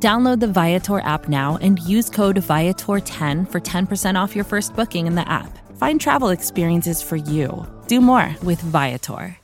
Download the Viator app now and use code Viator10 for 10% off your first booking in the app. Find travel experiences for you. Do more with Viator.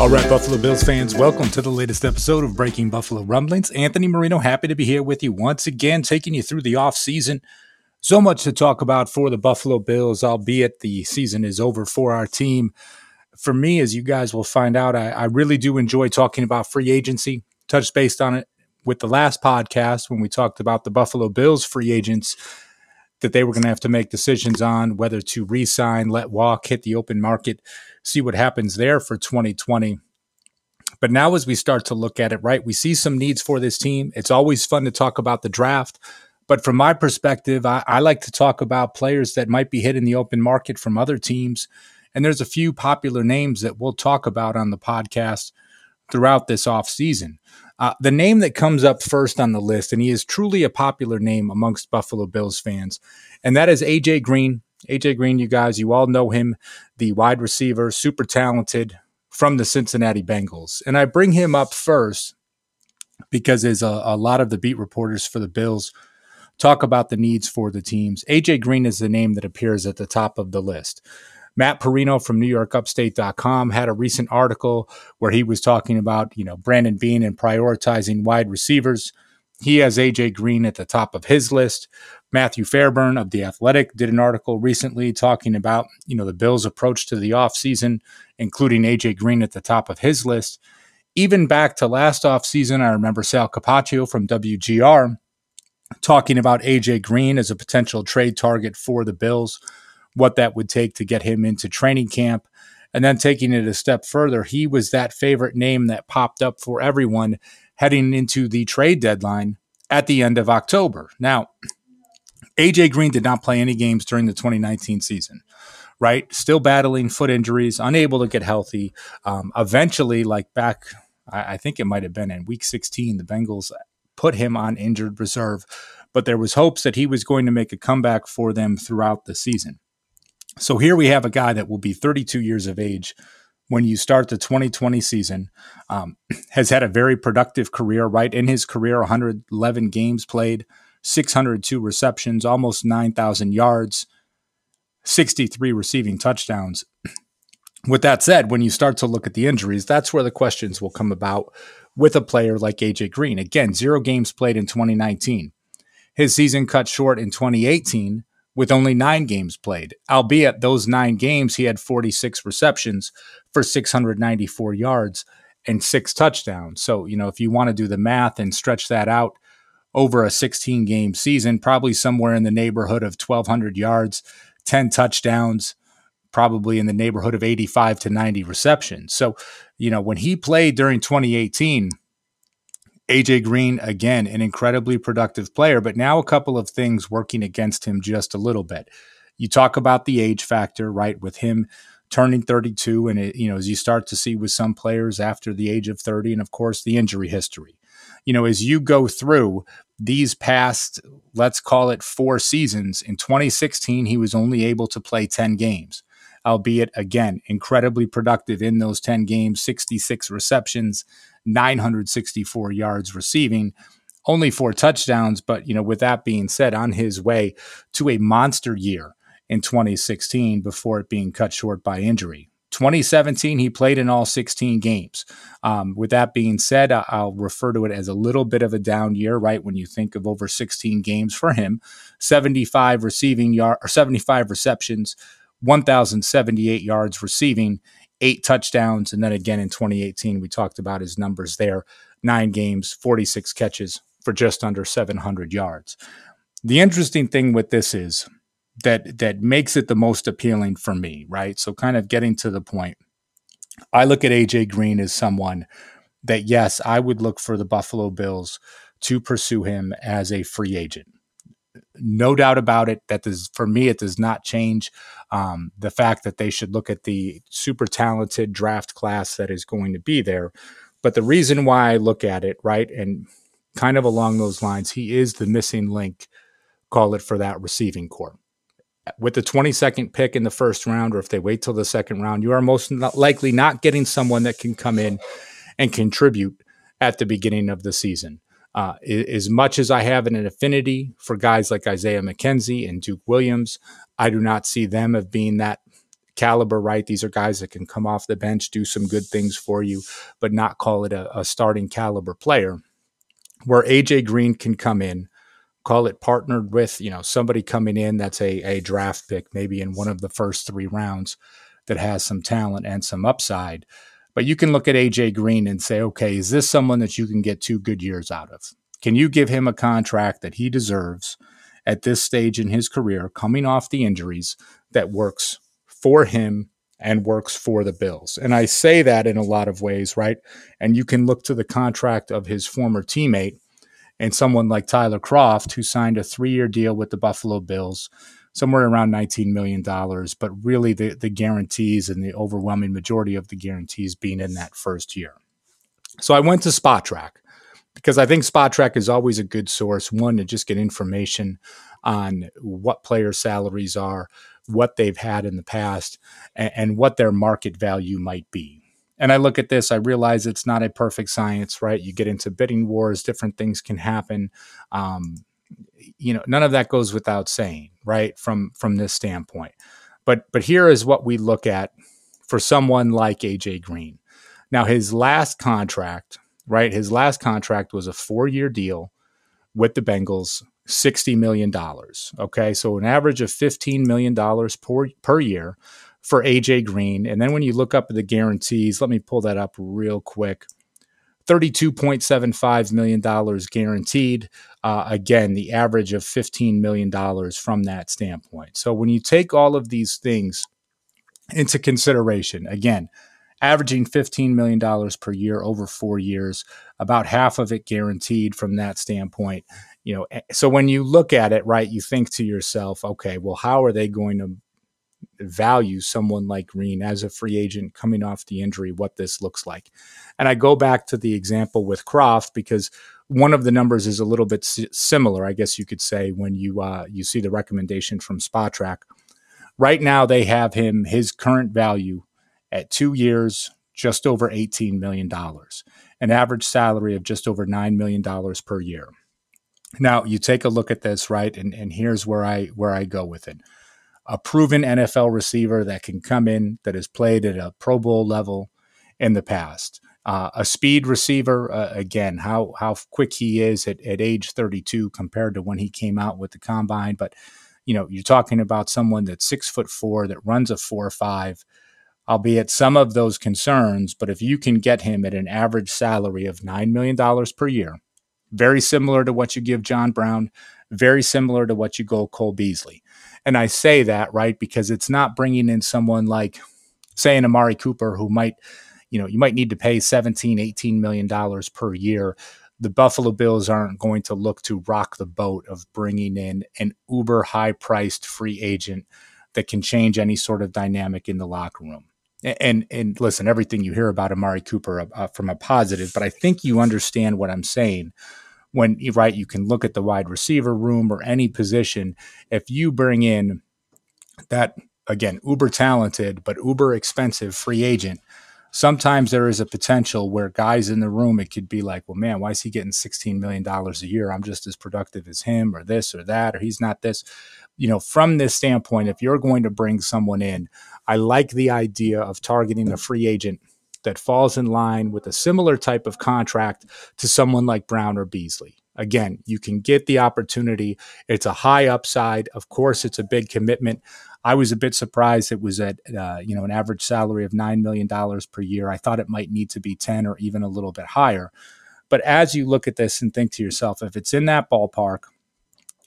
All right, Buffalo Bills fans, welcome to the latest episode of Breaking Buffalo Rumblings. Anthony Marino, happy to be here with you once again, taking you through the off season. So much to talk about for the Buffalo Bills, albeit the season is over for our team for me, as you guys will find out, I, I really do enjoy talking about free agency. Touched based on it with the last podcast when we talked about the Buffalo Bills free agents that they were going to have to make decisions on whether to re-sign, let walk, hit the open market, see what happens there for 2020. But now, as we start to look at it, right, we see some needs for this team. It's always fun to talk about the draft. But from my perspective, I, I like to talk about players that might be hitting the open market from other teams and there's a few popular names that we'll talk about on the podcast throughout this off season. Uh, the name that comes up first on the list, and he is truly a popular name amongst Buffalo Bills fans, and that is AJ Green. AJ Green, you guys, you all know him, the wide receiver, super talented from the Cincinnati Bengals. And I bring him up first because as a, a lot of the beat reporters for the Bills talk about the needs for the teams, AJ Green is the name that appears at the top of the list. Matt Parrino from NewYorkUpstate.com had a recent article where he was talking about, you know, Brandon Beane and prioritizing wide receivers. He has AJ Green at the top of his list. Matthew Fairburn of The Athletic did an article recently talking about, you know, the Bills' approach to the offseason, including AJ Green at the top of his list. Even back to last offseason, I remember Sal Capaccio from WGR talking about AJ Green as a potential trade target for the Bills what that would take to get him into training camp. And then taking it a step further, he was that favorite name that popped up for everyone heading into the trade deadline at the end of October. Now, AJ Green did not play any games during the 2019 season, right? Still battling foot injuries, unable to get healthy. Um, eventually, like back, I, I think it might have been in week 16, the Bengals put him on injured reserve, but there was hopes that he was going to make a comeback for them throughout the season. So here we have a guy that will be 32 years of age when you start the 2020 season. Um, has had a very productive career, right? In his career, 111 games played, 602 receptions, almost 9,000 yards, 63 receiving touchdowns. With that said, when you start to look at the injuries, that's where the questions will come about with a player like AJ Green. Again, zero games played in 2019. His season cut short in 2018 with only nine games played, albeit those nine games he had 46 receptions for 694 yards and six touchdowns. So, you know, if you want to do the math and stretch that out over a 16 game season, probably somewhere in the neighborhood of 1,200 yards, 10 touchdowns, probably in the neighborhood of 85 to 90 receptions. So, you know, when he played during 2018, AJ Green, again, an incredibly productive player, but now a couple of things working against him just a little bit. You talk about the age factor, right? With him turning 32, and it, you know, as you start to see with some players after the age of 30, and of course, the injury history. You know, as you go through these past, let's call it four seasons, in 2016, he was only able to play 10 games albeit again incredibly productive in those 10 games 66 receptions 964 yards receiving, only four touchdowns. But, you know, with that being said, on his way to a monster year in 2016 before it being cut short by injury. 2017, he played in all 16 games. Um, with that being said, I'll refer to it as a little bit of a down year, right? When you think of over 16 games for him, 75 receiving yard or 75 receptions, 1,078 yards receiving, eight touchdowns. And then again in 2018, we talked about his numbers there nine games, 46 catches for just under 700 yards. The interesting thing with this is that that makes it the most appealing for me, right? So kind of getting to the point. I look at AJ Green as someone that yes, I would look for the Buffalo Bills to pursue him as a free agent. No doubt about it. That does for me, it does not change um, the fact that they should look at the super talented draft class that is going to be there. But the reason why I look at it, right, and kind of along those lines, he is the missing link, call it for that receiving corps. with the 22nd pick in the first round, or if they wait till the second round, you are most likely not getting someone that can come in and contribute at the beginning of the season. Uh, as much as I have an affinity for guys like Isaiah McKenzie and Duke Williams, I do not see them as being that caliber, right? These are guys that can come off the bench, do some good things for you, but not call it a, a starting caliber player. Where AJ Green can come in, call it partnered with, you know, somebody coming in that's a, a draft pick, maybe in one of the first three rounds that has some talent and some upside. But you can look at AJ Green and say, okay, is this someone that you can get two good years out of? Can you give him a contract that he deserves at this stage in his career, coming off the injuries, that works for him and works for the Bills? And I say that in a lot of ways, right? And you can look to the contract of his former teammate and someone like Tyler Kroft, who signed a three year deal with the Buffalo Bills, somewhere around $19 million, but really the, the guarantees and the overwhelming majority of the guarantees being in that first year. So I went to Spotrac because I think Spotrac is always a good source, one, to just get information on what player salaries are, what they've had in the past, and, and what their market value might be and I look at this, I realize it's not a perfect science, right? You get into bidding wars, different things can happen. Um, you know, none of that goes without saying, right? From from this standpoint. But but here is what we look at for someone like AJ Green. Now his last contract, right? His last contract was a four-year deal with the Bengals, $60 million. Okay. So an average of $15 million per, per year for AJ Green. And then when you look up the guarantees, let me pull that up real quick. $32.75 million guaranteed. Uh, again, the average of $15 million from that standpoint. So when you take all of these things into consideration, again, averaging $15 million per year over four years, about half of it guaranteed from that standpoint. You know, eh, so when you look at it, right, you think to yourself, okay, well, how are they going to value someone like Green as a free agent coming off the injury, what this looks like. And I go back to the example with Kroft because one of the numbers is a little bit similar, I guess you could say, when you uh, you see the recommendation from Spotrac. Right now, they have him his current value at two years, just over eighteen million dollars, an average salary of just over nine million dollars per year. Now, you take a look at this, right, and and here's where I where I go with it a proven NFL receiver that can come in that has played at a Pro Bowl level in the past. Uh, a speed receiver, uh, again, how how quick he is at, at age 32 compared to when he came out with the combine. But you know, you're talking about someone that's six foot four that runs a four or five, albeit some of those concerns. But if you can get him at an average salary of nine million dollars per year, very similar to what you give John Brown, very similar to what you go Cole Beasley. And I say that, right, because it's not bringing in someone like, say, an Amari Cooper who might, you know, you might need to pay 17, 18 million dollars per year. The Buffalo Bills aren't going to look to rock the boat of bringing in an uber high priced free agent that can change any sort of dynamic in the locker room. And and listen, everything you hear about Amari Cooper uh, uh from a positive, but I think you understand what I'm saying when right you can look at the wide receiver room or any position if you bring in that again uber talented but uber expensive free agent sometimes there is a potential where guys in the room it could be like well man why is he getting 16 million dollars a year i'm just as productive as him or this or that or he's not this you know from this standpoint if you're going to bring someone in i like the idea of targeting a free agent that falls in line with a similar type of contract to someone like Brown or Beasley. Again, you can get the opportunity. It's a high upside. Of course, it's a big commitment. I was a bit surprised it was at uh, you know an average salary of nine million dollars per year. I thought it might need to be ten or even a little bit higher. But as you look at this and think to yourself, if it's in that ballpark,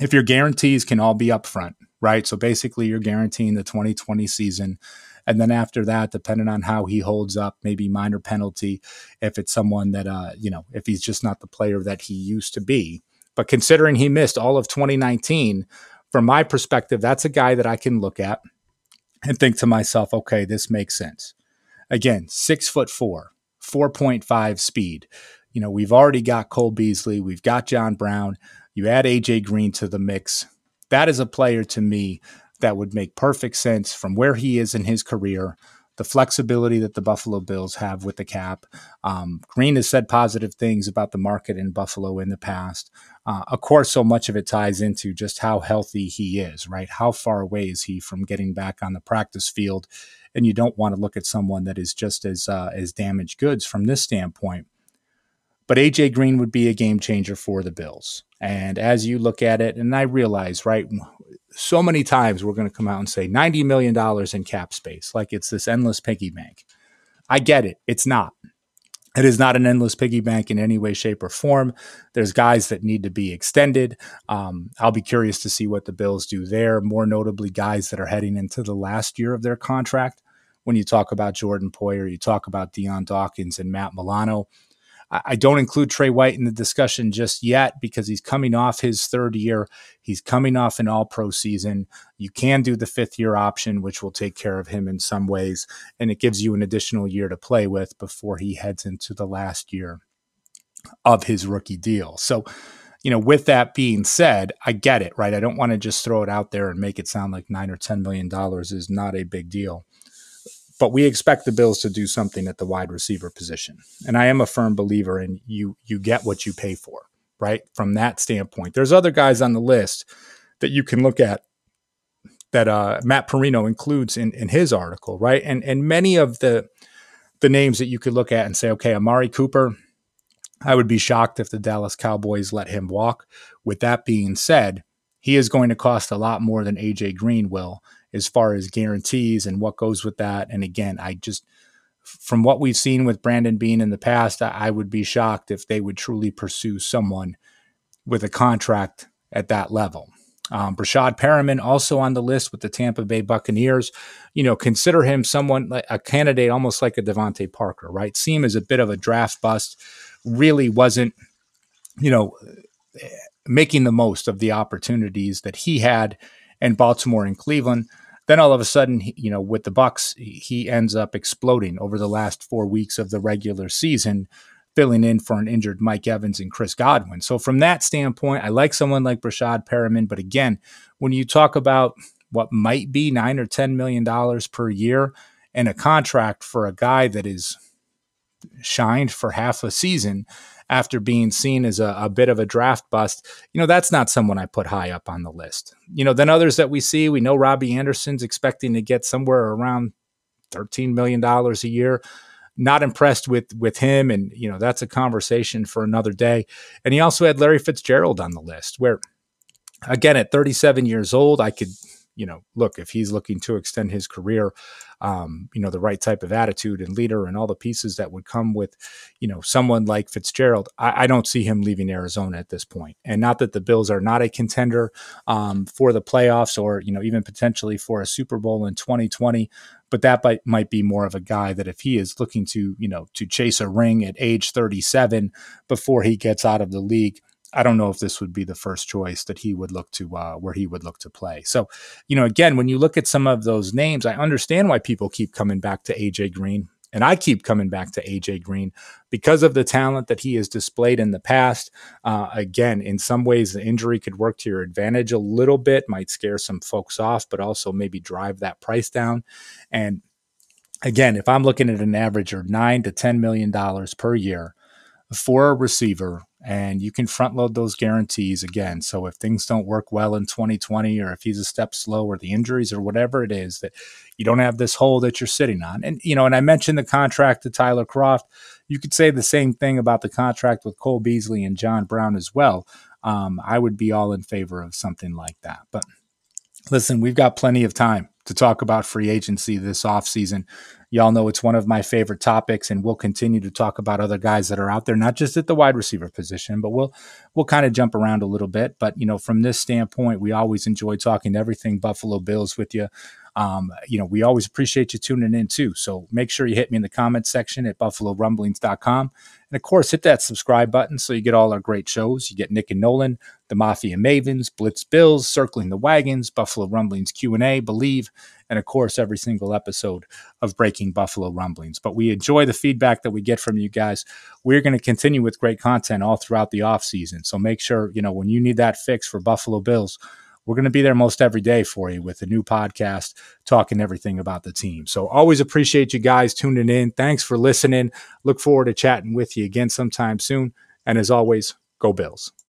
if your guarantees can all be upfront, right? So basically, you're guaranteeing the 2020 season And then after that, depending on how he holds up, maybe minor penalty if it's someone that, uh, you know, if he's just not the player that he used to be. But considering he missed all of 2019, from my perspective, that's a guy that I can look at and think to myself, okay, this makes sense. Again, six foot four, 4.5 speed. You know, we've already got Cole Beasley, we've got John Brown. You add AJ Green to the mix. That is a player to me that would make perfect sense from where he is in his career, the flexibility that the Buffalo Bills have with the cap. Um, Green has said positive things about the market in Buffalo in the past. Uh, of course, so much of it ties into just how healthy he is, right? How far away is he from getting back on the practice field? And you don't want to look at someone that is just as uh, as damaged goods from this standpoint. But AJ Green would be a game changer for the Bills. And as you look at it, and I realize, right, so many times we're going to come out and say $90 million in cap space, like it's this endless piggy bank. I get it. It's not. It is not an endless piggy bank in any way, shape, or form. There's guys that need to be extended. Um, I'll be curious to see what the Bills do there. More notably, guys that are heading into the last year of their contract. When you talk about Jordan Poyer, you talk about Dion Dawkins and Matt Milano. I don't include Trey White in the discussion just yet because he's coming off his third year. He's coming off an all pro season. You can do the fifth year option, which will take care of him in some ways. And it gives you an additional year to play with before he heads into the last year of his rookie deal. So, you know, with that being said, I get it, right? I don't want to just throw it out there and make it sound like nine or $10 million is not a big deal but we expect the Bills to do something at the wide receiver position. And I am a firm believer in you you get what you pay for, right? From that standpoint. There's other guys on the list that you can look at that uh, Matt Parrino includes in, in his article, right? And and many of the the names that you could look at and say, okay, Amari Cooper, I would be shocked if the Dallas Cowboys let him walk. With that being said, he is going to cost a lot more than AJ Green will as far as guarantees and what goes with that. And again, I just from what we've seen with Brandon Beane in the past, I would be shocked if they would truly pursue someone with a contract at that level. Um, Breshad Perriman also on the list with the Tampa Bay Buccaneers. You know, consider him someone like a candidate almost like a DeVante Parker, right? See him as a bit of a draft bust. Really wasn't, you know, making the most of the opportunities that he had in Baltimore and Cleveland. Then all of a sudden, you know, with the Bucks, he ends up exploding over the last four weeks of the regular season, filling in for an injured Mike Evans and Chris Godwin. So from that standpoint, I like someone like Breshad Perriman. But again, when you talk about what might be nine or ten million dollars per year and a contract for a guy that is shined for half a season, after being seen as a, a, bit of a draft bust, you know, that's not someone I put high up on the list. You know, then others that we see, we know Robbie Anderson's expecting to get somewhere around $13 million a year. Not impressed with with him, and you know that's a conversation for another day. And he also had Larry Fitzgerald on the list, where again at 37 years old, I could you know, look, if he's looking to extend his career, um, you know, the right type of attitude and leader and all the pieces that would come with, you know, someone like Fitzgerald, I, I don't see him leaving Arizona at this point. And not that the Bills are not a contender um, for the playoffs or, you know, even potentially for a Super Bowl in 2020, but that might, might be more of a guy that if he is looking to, you know, to chase a ring at age 37 before he gets out of the league, I don't know if this would be the first choice that he would look to uh, where he would look to play. So, you know, again, when you look at some of those names, I understand why people keep coming back to AJ Green. And I keep coming back to AJ Green because of the talent that he has displayed in the past. Uh, again, in some ways, the injury could work to your advantage a little bit, might scare some folks off, but also maybe drive that price down. And again, if I'm looking at an average of nine to ten million dollars per year for a receiver and you can front load those guarantees again. So if things don't work well in 2020 or if he's a step slow or the injuries or whatever it is that you don't have this hole that you're sitting on. And you know, and I mentioned the contract to Tyler Kroft. You could say the same thing about the contract with Cole Beasley and John Brown as well. Um, I would be all in favor of something like that. But listen, we've got plenty of time to talk about free agency this offseason. Y'all know it's one of my favorite topics, and we'll continue to talk about other guys that are out there, not just at the wide receiver position, but we'll we'll kind of jump around a little bit. But you know, from this standpoint, we always enjoy talking everything Buffalo Bills with you Um, you know, we always appreciate you tuning in too. So make sure you hit me in the comments section at buffalorumblings.com. And of course, hit that subscribe button so you get all our great shows. You get Nick and Nolan, the Mafia Mavens, Blitz Bills, Circling the Wagons, Buffalo Rumblings Q&A, Believe, and of course, every single episode of Breaking Buffalo Rumblings. But we enjoy the feedback that we get from you guys. We're going to continue with great content all throughout the off season. So make sure, you know, when you need that fix for Buffalo Bills, we're going to be there most every day for you with a new podcast talking everything about the team. So always appreciate you guys tuning in. Thanks for listening. Look forward to chatting with you again sometime soon. And as always, go Bills.